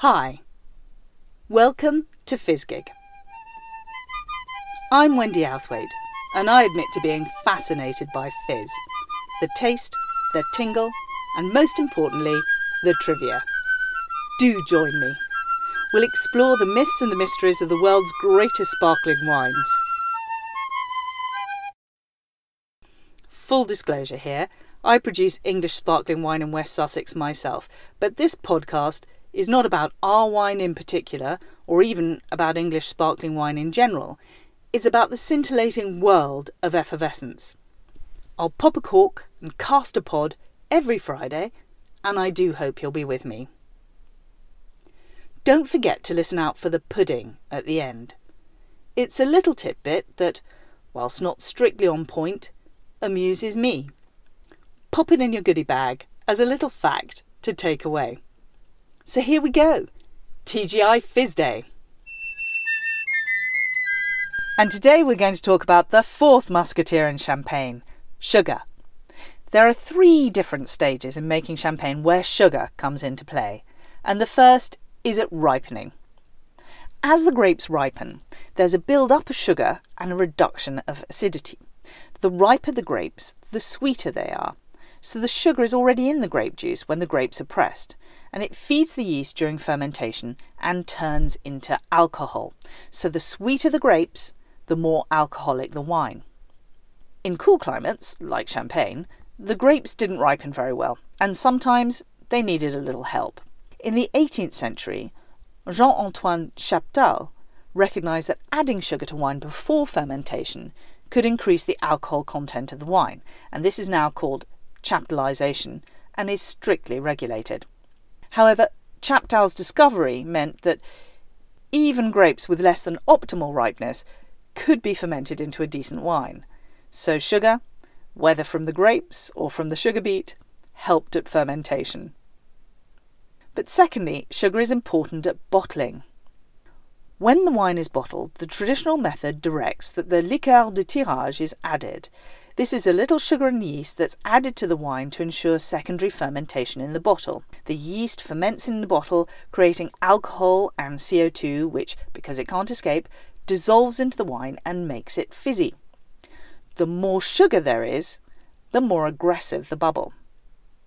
Hi, welcome to FizzGig. I'm Wendy Outhwaite, and I admit to being fascinated by fizz the taste, the tingle, and most importantly, the trivia. Do join me. We'll explore the myths and the mysteries of the world's greatest sparkling wines. Full disclosure here I produce English sparkling wine in West Sussex myself, but this podcast is not about our wine in particular, or even about English sparkling wine in general. It's about the scintillating world of effervescence. I'll pop a cork and cast a pod every Friday, and I do hope you'll be with me. Don't forget to listen out for the pudding at the end. It's a little tidbit that, whilst not strictly on point, amuses me. Pop it in your goodie bag as a little fact to take away. So here we go TGI Fizz Day. And today we're going to talk about the fourth musketeer in champagne sugar. There are three different stages in making champagne where sugar comes into play, and the first is at ripening. As the grapes ripen, there's a build up of sugar and a reduction of acidity. The riper the grapes, the sweeter they are, so the sugar is already in the grape juice when the grapes are pressed, and it feeds the yeast during fermentation and turns into alcohol. So the sweeter the grapes, the more alcoholic the wine. In cool climates, like Champagne, the grapes didn't ripen very well, and sometimes they needed a little help. In the 18th century, Jean Antoine Chaptal recognized that adding sugar to wine before fermentation could increase the alcohol content of the wine, and this is now called chaptalization and is strictly regulated. However, Chaptal's discovery meant that even grapes with less than optimal ripeness could be fermented into a decent wine. So, sugar, whether from the grapes or from the sugar beet, helped at fermentation. But secondly, sugar is important at bottling. When the wine is bottled, the traditional method directs that the liqueur de tirage is added, this is a little sugar and yeast that's added to the wine to ensure secondary fermentation in the bottle. The yeast ferments in the bottle, creating alcohol and CO2, which, because it can't escape, dissolves into the wine and makes it fizzy. The more sugar there is, the more aggressive the bubble.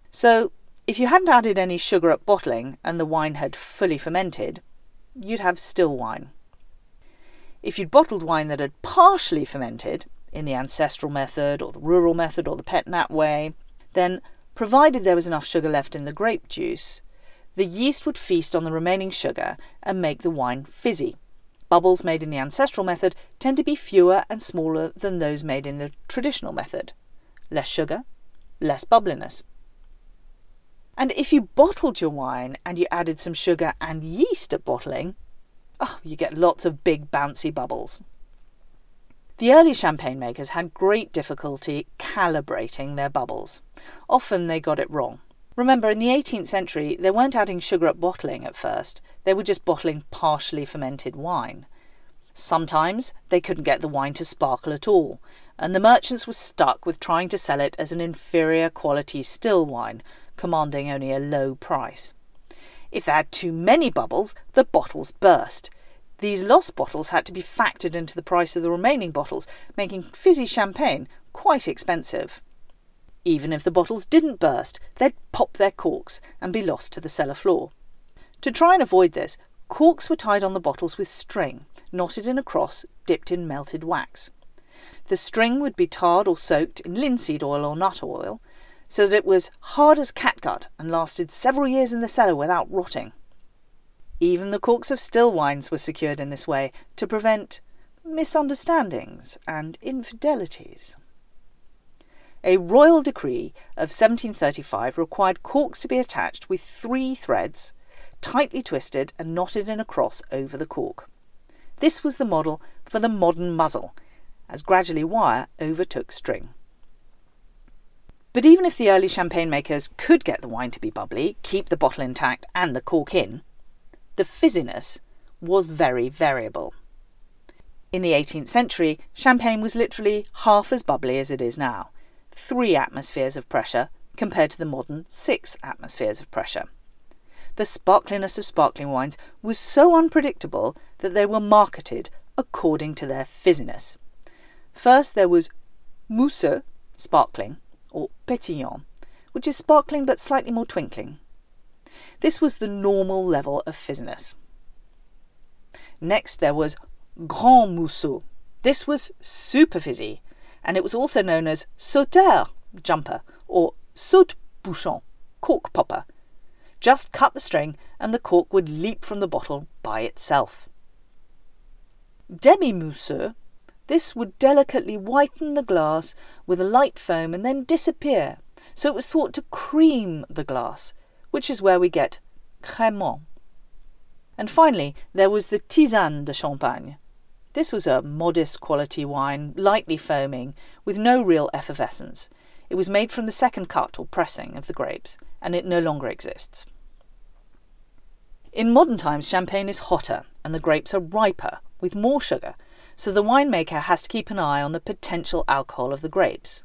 So, if you hadn't added any sugar at bottling and the wine had fully fermented, you'd have still wine. If you'd bottled wine that had partially fermented, in the ancestral method or the rural method or the pet nat way, then, provided there was enough sugar left in the grape juice, the yeast would feast on the remaining sugar and make the wine fizzy. Bubbles made in the ancestral method tend to be fewer and smaller than those made in the traditional method. Less sugar, less bubbliness. And if you bottled your wine and you added some sugar and yeast at bottling, oh, you get lots of big bouncy bubbles. The early champagne makers had great difficulty calibrating their bubbles. Often they got it wrong. Remember, in the 18th century, they weren't adding sugar at bottling at first, they were just bottling partially fermented wine. Sometimes they couldn't get the wine to sparkle at all, and the merchants were stuck with trying to sell it as an inferior quality still wine, commanding only a low price. If they had too many bubbles, the bottles burst, these lost bottles had to be factored into the price of the remaining bottles, making fizzy champagne quite expensive. Even if the bottles didn't burst, they'd pop their corks and be lost to the cellar floor. To try and avoid this, corks were tied on the bottles with string, knotted in a cross, dipped in melted wax. The string would be tarred or soaked in linseed oil or nut oil, so that it was hard as catgut and lasted several years in the cellar without rotting. Even the corks of still wines were secured in this way to prevent misunderstandings and infidelities. A royal decree of 1735 required corks to be attached with three threads, tightly twisted and knotted in a cross over the cork. This was the model for the modern muzzle, as gradually wire overtook string. But even if the early champagne makers could get the wine to be bubbly, keep the bottle intact, and the cork in, the fizziness was very variable. In the 18th century, champagne was literally half as bubbly as it is now, three atmospheres of pressure compared to the modern six atmospheres of pressure. The sparkliness of sparkling wines was so unpredictable that they were marketed according to their fizziness. First, there was mousseux, sparkling, or pétillant, which is sparkling but slightly more twinkling. This was the normal level of fizziness. Next, there was grand mousseux. This was super fizzy, and it was also known as sauteur, jumper, or saute bouchon, cork popper. Just cut the string, and the cork would leap from the bottle by itself. Demi mousseux this would delicately whiten the glass with a light foam and then disappear, so it was thought to cream the glass, which is where we get crémant. And finally, there was the tisane de champagne. This was a modest quality wine, lightly foaming, with no real effervescence. It was made from the second cut or pressing of the grapes, and it no longer exists. In modern times, champagne is hotter and the grapes are riper, with more sugar, so the winemaker has to keep an eye on the potential alcohol of the grapes.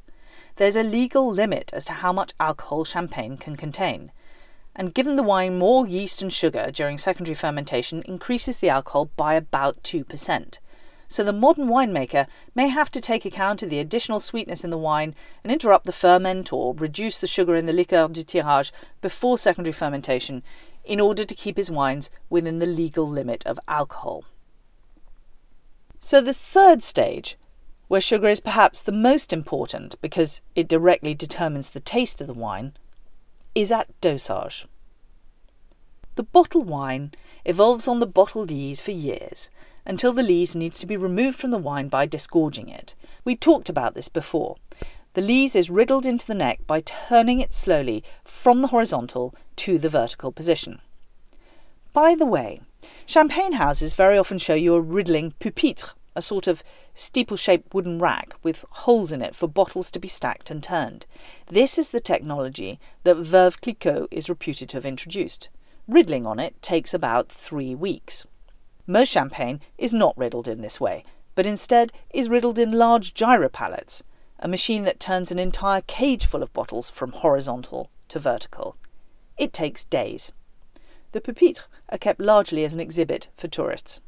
There's a legal limit as to how much alcohol champagne can contain, and given the wine more yeast and sugar during secondary fermentation increases the alcohol by about 2%. So the modern winemaker may have to take account of the additional sweetness in the wine and interrupt the ferment or reduce the sugar in the liqueur du tirage before secondary fermentation in order to keep his wines within the legal limit of alcohol. So, the third stage, where sugar is perhaps the most important because it directly determines the taste of the wine, is at dosage. The bottled wine evolves on the bottle lees for years until the lees needs to be removed from the wine by disgorging it. We talked about this before. The lees is riddled into the neck by turning it slowly from the horizontal to the vertical position. By the way, champagne houses very often show you a riddling pupitre, a sort of steeple shaped wooden rack with holes in it for bottles to be stacked and turned. This is the technology that Veuve Clicquot is reputed to have introduced. Riddling on it takes about three weeks. Most champagne is not riddled in this way, but instead is riddled in large gyropalettes, a machine that turns an entire cage full of bottles from horizontal to vertical. It takes days. The pupitres are kept largely as an exhibit for tourists.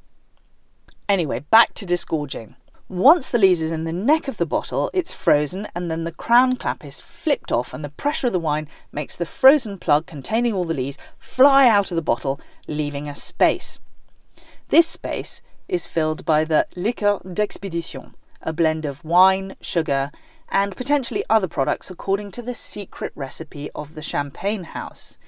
Anyway, back to disgorging. Once the lees is in the neck of the bottle, it's frozen, and then the crown cap is flipped off, and the pressure of the wine makes the frozen plug containing all the lees fly out of the bottle, leaving a space. This space is filled by the liqueur d'expédition, a blend of wine, sugar, and potentially other products according to the secret recipe of the champagne house.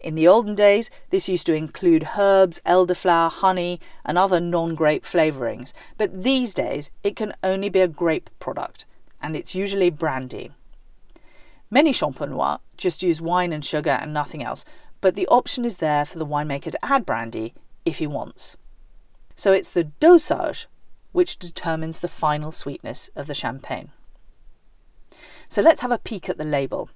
In the olden days, this used to include herbs, elderflower, honey, and other non grape flavourings, but these days it can only be a grape product, and it's usually brandy. Many champenois just use wine and sugar and nothing else, but the option is there for the winemaker to add brandy if he wants. So it's the dosage which determines the final sweetness of the champagne. So let's have a peek at the label.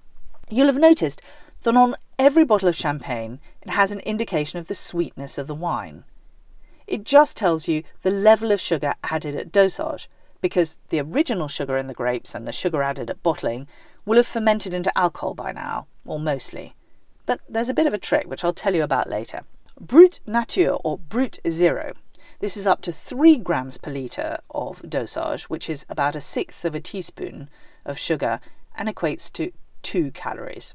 You'll have noticed that on every bottle of champagne it has an indication of the sweetness of the wine. It just tells you the level of sugar added at dosage, because the original sugar in the grapes and the sugar added at bottling will have fermented into alcohol by now, or mostly. But there's a bit of a trick which I'll tell you about later. Brut Nature or Brut Zero. This is up to 3 grams per litre of dosage, which is about a sixth of a teaspoon of sugar and equates to 2 calories.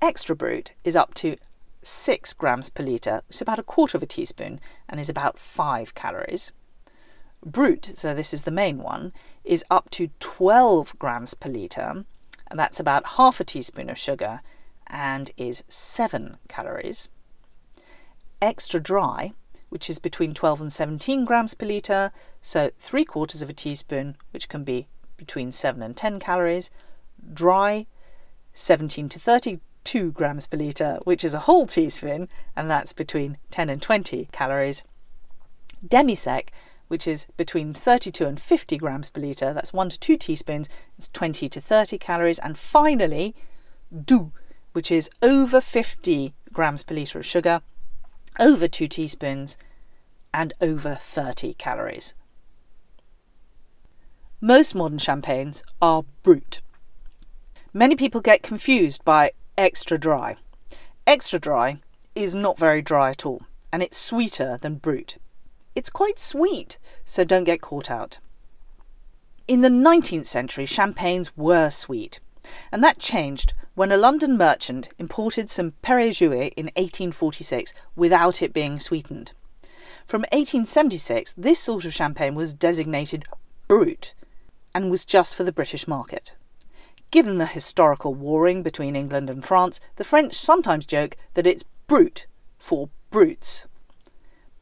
Extra Brut is up to 6 grams per litre, is about a quarter of a teaspoon and is about 5 calories. Brut, so this is the main one, is up to 12 grams per litre, and that's about half a teaspoon of sugar and is 7 calories. Extra dry, which is between 12 and 17 grams per litre, so 3 quarters of a teaspoon, which can be between 7 and 10 calories. Dry, 17 to 32 grams per litre, which is a whole teaspoon, and that's between 10 and 20 calories. Demi-sec, which is between 32 and 50 grams per litre, that's 1 to 2 teaspoons, it's 20 to 30 calories. And finally, doux, which is over 50 grams per litre of sugar, over 2 teaspoons, and over 30 calories. Most modern champagnes are brut. Many people get confused by extra dry. Extra dry is not very dry at all, and it's sweeter than Brut. It's quite sweet, so don't get caught out. In the 19th century, champagnes were sweet, and that changed when a London merchant imported some Perrier in 1846 without it being sweetened. From 1876, this sort of champagne was designated Brut and was just for the British market. Given the historical warring between England and France, the French sometimes joke that it's Brut for brutes.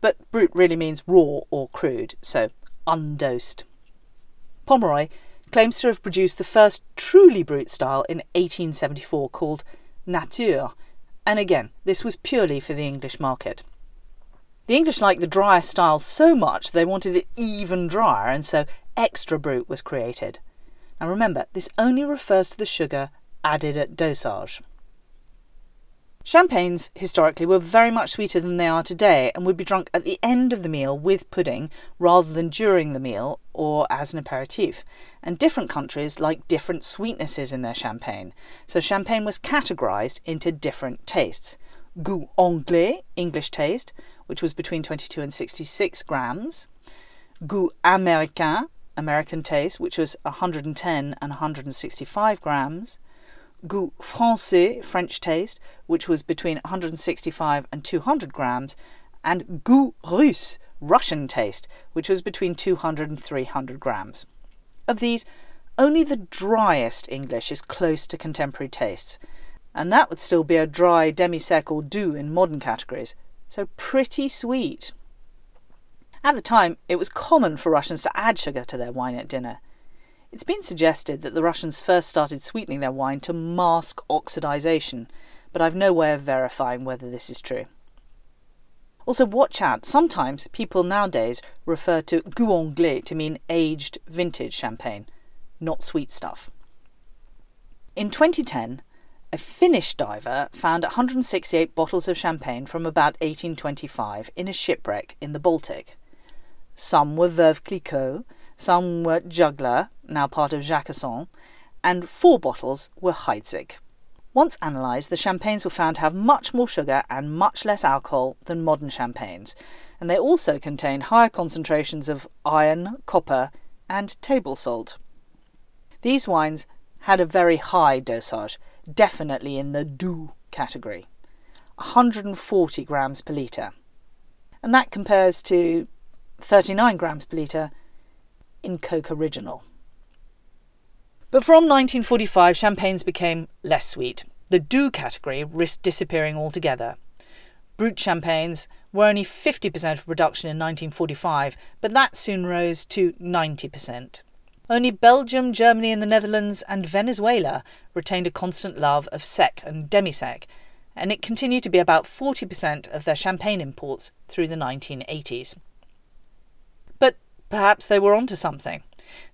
But Brut really means raw or crude, so undosed. Pommery claims to have produced the first truly brut style in 1874 called Nature, and again, this was purely for the English market. The English liked the drier style so much they wanted it even drier, and so extra brut was created. Now remember, this only refers to the sugar added at dosage. Champagnes, historically, were very much sweeter than they are today and would be drunk at the end of the meal with pudding rather than during the meal or as an aperitif. And different countries like different sweetnesses in their champagne. So champagne was categorised into different tastes. Goût anglais, English taste, which was between 22 and 66 grams. Goût américain, American taste, which was 110 and 165 grams goût français, French taste, which was between 165 and 200 grams, and goût russe, Russian taste, which was between 200 and 300 grams. Of these, only the driest English is close to contemporary tastes, and that would still be a dry demi-sec or doux in modern categories, so pretty sweet. At the time, it was common for Russians to add sugar to their wine at dinner. It's been suggested that the Russians first started sweetening their wine to mask oxidization, but I've no way of verifying whether this is true. Also, watch out, sometimes people nowadays refer to goût anglais to mean aged vintage champagne, not sweet stuff. In 2010, a Finnish diver found 168 bottles of champagne from about 1825 in a shipwreck in the Baltic. Some were Veuve Clicquot, some were Juglar, now part of Jacquesson, and four bottles were Heidsieck. Once analysed, the champagnes were found to have much more sugar and much less alcohol than modern champagnes, and they also contained higher concentrations of iron, copper, and table salt. These wines had a very high dosage, definitely in the doux category 140 grams per litre. And that compares to 39 grams per litre in Coke Original. But from 1945, champagnes became less sweet. The doux category risked disappearing altogether. Brut champagnes were only 50% of production in 1945, but that soon rose to 90%. Only Belgium, Germany, and the Netherlands and Venezuela retained a constant love of sec and demi-sec, and it continued to be about 40% of their champagne imports through the 1980s. Perhaps they were onto something.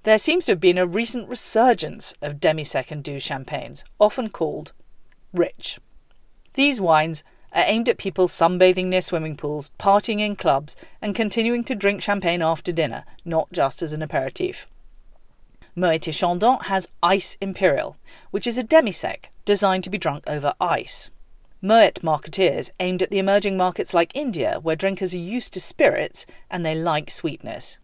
There seems to have been a recent resurgence of demi-second doux champagnes, often called rich. These wines are aimed at people sunbathing near swimming pools, partying in clubs, and continuing to drink champagne after dinner, not just as an aperitif. Moët et Chandon has Ice Imperial, which is a demi-sec designed to be drunk over ice. Moet marketeers aimed at the emerging markets like India, where drinkers are used to spirits and they like sweetness.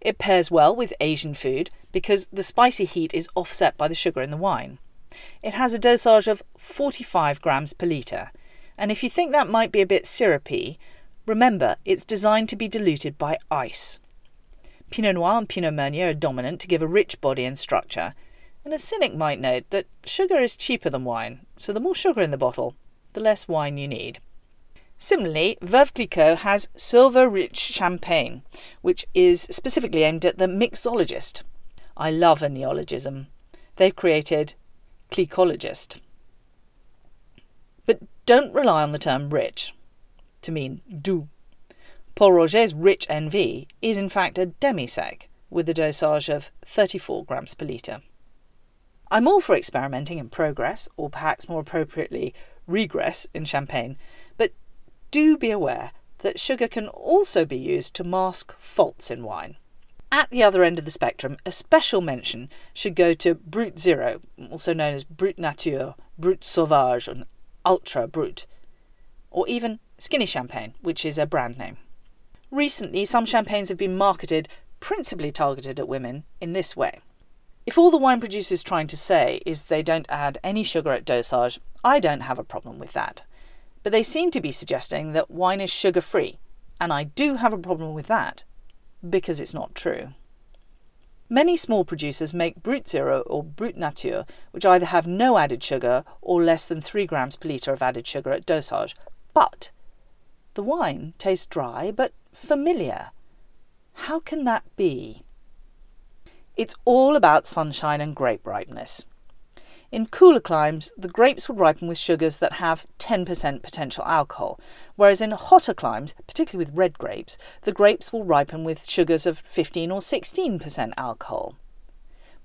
It pairs well with Asian food because the spicy heat is offset by the sugar in the wine. It has a dosage of 45 grams per litre, and if you think that might be a bit syrupy, remember it's designed to be diluted by ice. Pinot Noir and Pinot Meunier are dominant to give a rich body and structure, and a cynic might note that sugar is cheaper than wine, so the more sugar in the bottle, the less wine you need. Similarly, Veuve Clicquot has Silver Rich Champagne, which is specifically aimed at the mixologist. I love a neologism. They've created clicologist. But don't rely on the term rich to mean doux. Pol Roger's Rich NV is in fact a demi-sec with a dosage of 34 grams per litre. I'm all for experimenting and progress, or perhaps more appropriately, regress in champagne, do be aware that sugar can also be used to mask faults in wine. At the other end of the spectrum, a special mention should go to Brut Zero, also known as Brut Nature, Brut Sauvage, and Ultra Brut. or even skinny champagne, which is a brand name. Recently, some champagnes have been marketed principally targeted at women in this way. If all the wine producers trying to say is they don't add any sugar at dosage, I don't have a problem with that. But they seem to be suggesting that wine is sugar free, and I do have a problem with that because it's not true. Many small producers make Brut Zero or Brut Nature, which either have no added sugar or less than 3 grams per litre of added sugar at dosage, but the wine tastes dry but familiar. How can that be? It's all about sunshine and grape ripeness. In cooler climes, the grapes would ripen with sugars that have 10% potential alcohol, whereas in hotter climes, particularly with red grapes, the grapes will ripen with sugars of 15 or 16% alcohol.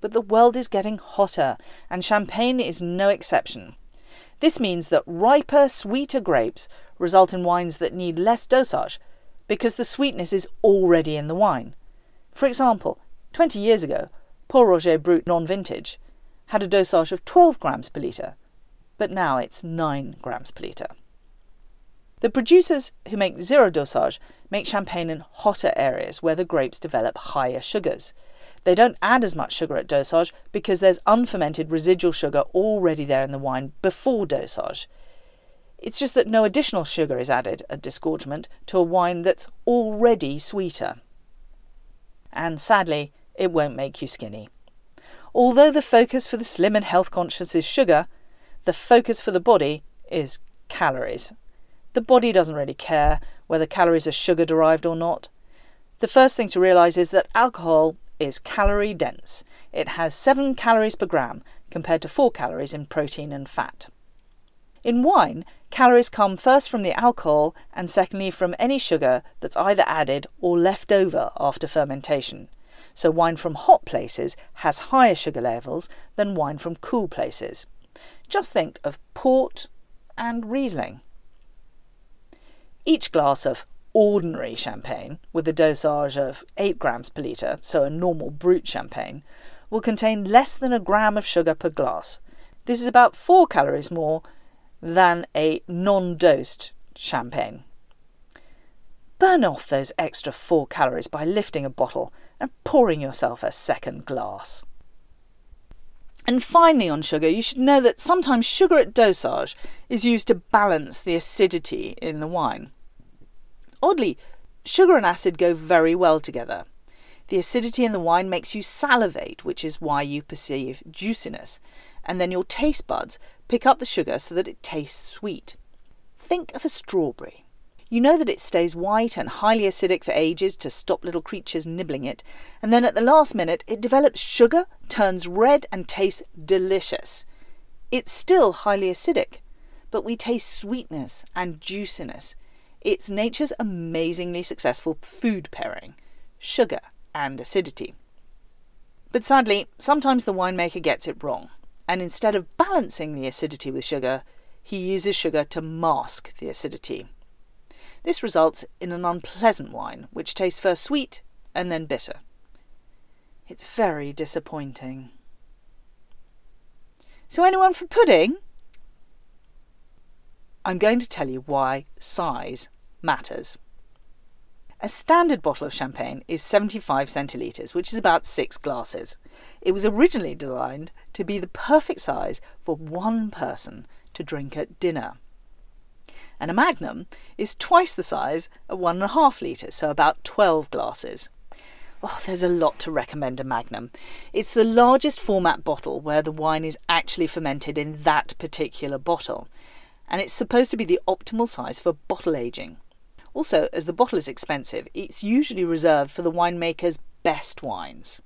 But the world is getting hotter, and champagne is no exception. This means that riper, sweeter grapes result in wines that need less dosage because the sweetness is already in the wine. For example, 20 years ago, Pol Roger Brut non vintage had a dosage of 12 grams per litre, but now it's 9 grams per litre. The producers who make zero dosage make champagne in hotter areas where the grapes develop higher sugars. They don't add as much sugar at dosage because there's unfermented residual sugar already there in the wine before dosage. It's just that no additional sugar is added at disgorgement to a wine that's already sweeter. And sadly, it won't make you skinny. Although the focus for the slim and health conscious is sugar, the focus for the body is calories. The body doesn't really care whether calories are sugar derived or not. The first thing to realise is that alcohol is calorie dense. It has 7 calories per gram compared to 4 calories in protein and fat. In wine, calories come first from the alcohol and secondly from any sugar that's either added or left over after fermentation so wine from hot places has higher sugar levels than wine from cool places. Just think of port and Riesling. Each glass of ordinary champagne, with a dosage of 8 grams per litre, so a normal brut champagne, will contain less than a gram of sugar per glass. This is about 4 calories more than a non dosed champagne. Burn off those extra 4 calories by lifting a bottle and pouring yourself a second glass. And finally, on sugar, you should know that sometimes sugar at dosage is used to balance the acidity in the wine. Oddly, sugar and acid go very well together. The acidity in the wine makes you salivate, which is why you perceive juiciness, and then your taste buds pick up the sugar so that it tastes sweet. Think of a strawberry. You know that it stays white and highly acidic for ages to stop little creatures nibbling it, and then at the last minute it develops sugar, turns red, and tastes delicious. It's still highly acidic, but we taste sweetness and juiciness. It's nature's amazingly successful food pairing sugar and acidity. But sadly, sometimes the winemaker gets it wrong, and instead of balancing the acidity with sugar, he uses sugar to mask the acidity. This results in an unpleasant wine, which tastes first sweet and then bitter. It's very disappointing. So, anyone for pudding? I'm going to tell you why size matters. A standard bottle of champagne is 75 centilitres, which is about six glasses. It was originally designed to be the perfect size for one person to drink at dinner and a magnum is twice the size of one and a half litres, so about 12 glasses. Oh, there's a lot to recommend a magnum. It's the largest format bottle where the wine is actually fermented in that particular bottle, and it's supposed to be the optimal size for bottle aging. Also, as the bottle is expensive, it's usually reserved for the winemaker's best wines.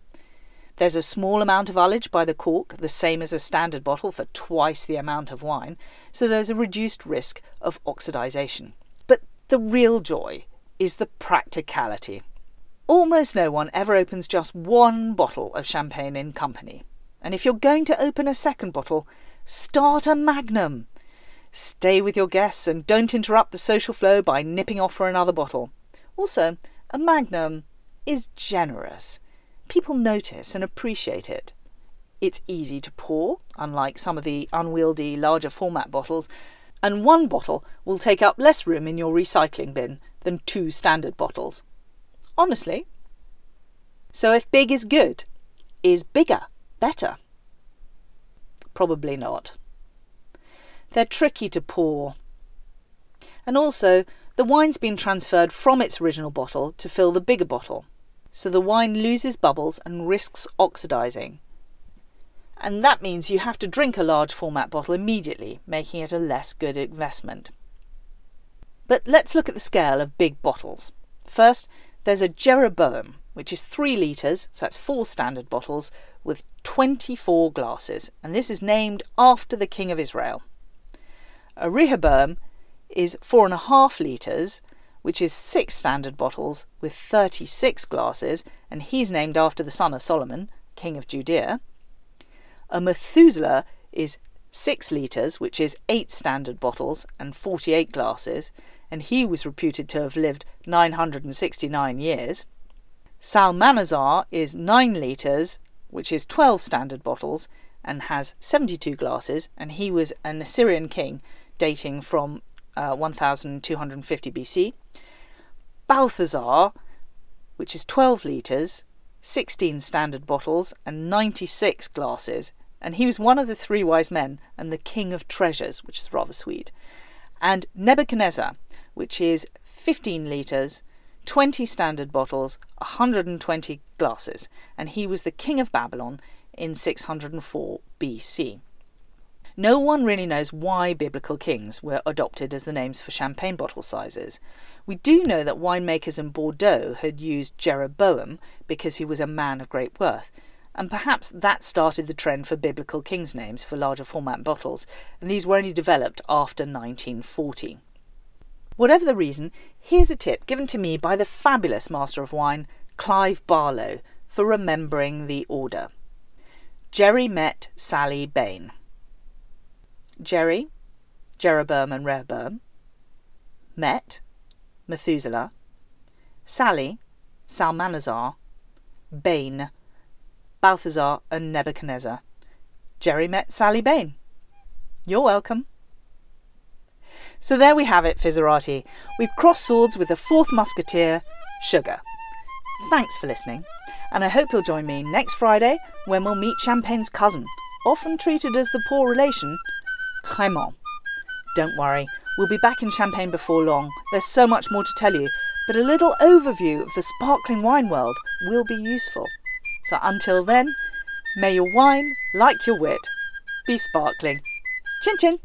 There's a small amount of ullage by the cork, the same as a standard bottle for twice the amount of wine, so there's a reduced risk of oxidization. But the real joy is the practicality. Almost no one ever opens just one bottle of champagne in company. And if you're going to open a second bottle, start a magnum. Stay with your guests and don't interrupt the social flow by nipping off for another bottle. Also, a magnum is generous people notice and appreciate it. It's easy to pour, unlike some of the unwieldy larger format bottles, and one bottle will take up less room in your recycling bin than two standard bottles. Honestly. So if big is good, is bigger better? Probably not. They're tricky to pour. And also, the wine's been transferred from its original bottle to fill the bigger bottle, so the wine loses bubbles and risks oxidising. And that means you have to drink a large format bottle immediately, making it a less good investment. But let's look at the scale of big bottles. First, there's a Jeroboam, which is 3 litres, so that's four standard bottles, with 24 glasses, and this is named after the King of Israel. A Rehoboam is 4.5 litres, which is six standard bottles with 36 glasses, and he's named after the son of Solomon, King of Judea. A Methuselah is 6 litres, which is 8 standard bottles and 48 glasses, and he was reputed to have lived 969 years. Salmanazar is 9 litres, which is 12 standard bottles and has 72 glasses, and he was an Assyrian king dating from uh, 1250 BC. Balthazar, which is 12 litres, 16 standard bottles, and 96 glasses, and he was one of the three wise men and the king of treasures, which is rather sweet. And Nebuchadnezzar, which is 15 litres, 20 standard bottles, 120 glasses, and he was the king of Babylon in 604 BC. No one really knows why biblical kings were adopted as the names for champagne bottle sizes. We do know that winemakers in Bordeaux had used Jeroboam because he was a man of great worth, and perhaps that started the trend for biblical kings' names for larger format bottles, and these were only developed after 1940. Whatever the reason, here's a tip given to me by the fabulous master of wine, Clive Barlow, for remembering the order. Jerry met Sally Bain. Jerry, Jeroboam and Rehoboam, met Methuselah, Sally, Salmanazar, Bain, Balthazar and Nebuchadnezzar. Jerry met Sally Bain. You're welcome. So there we have it, Fizzerati. We've crossed swords with the fourth musketeer, Sugar. Thanks for listening, and I hope you'll join me next Friday when we'll meet Champagne's cousin, often treated as the poor relation, Crémant. Don't worry, we'll be back in Champagne before long. There's so much more to tell you, but a little overview of the sparkling wine world will be useful. So until then, may your wine, like your wit, be sparkling. Chin chin!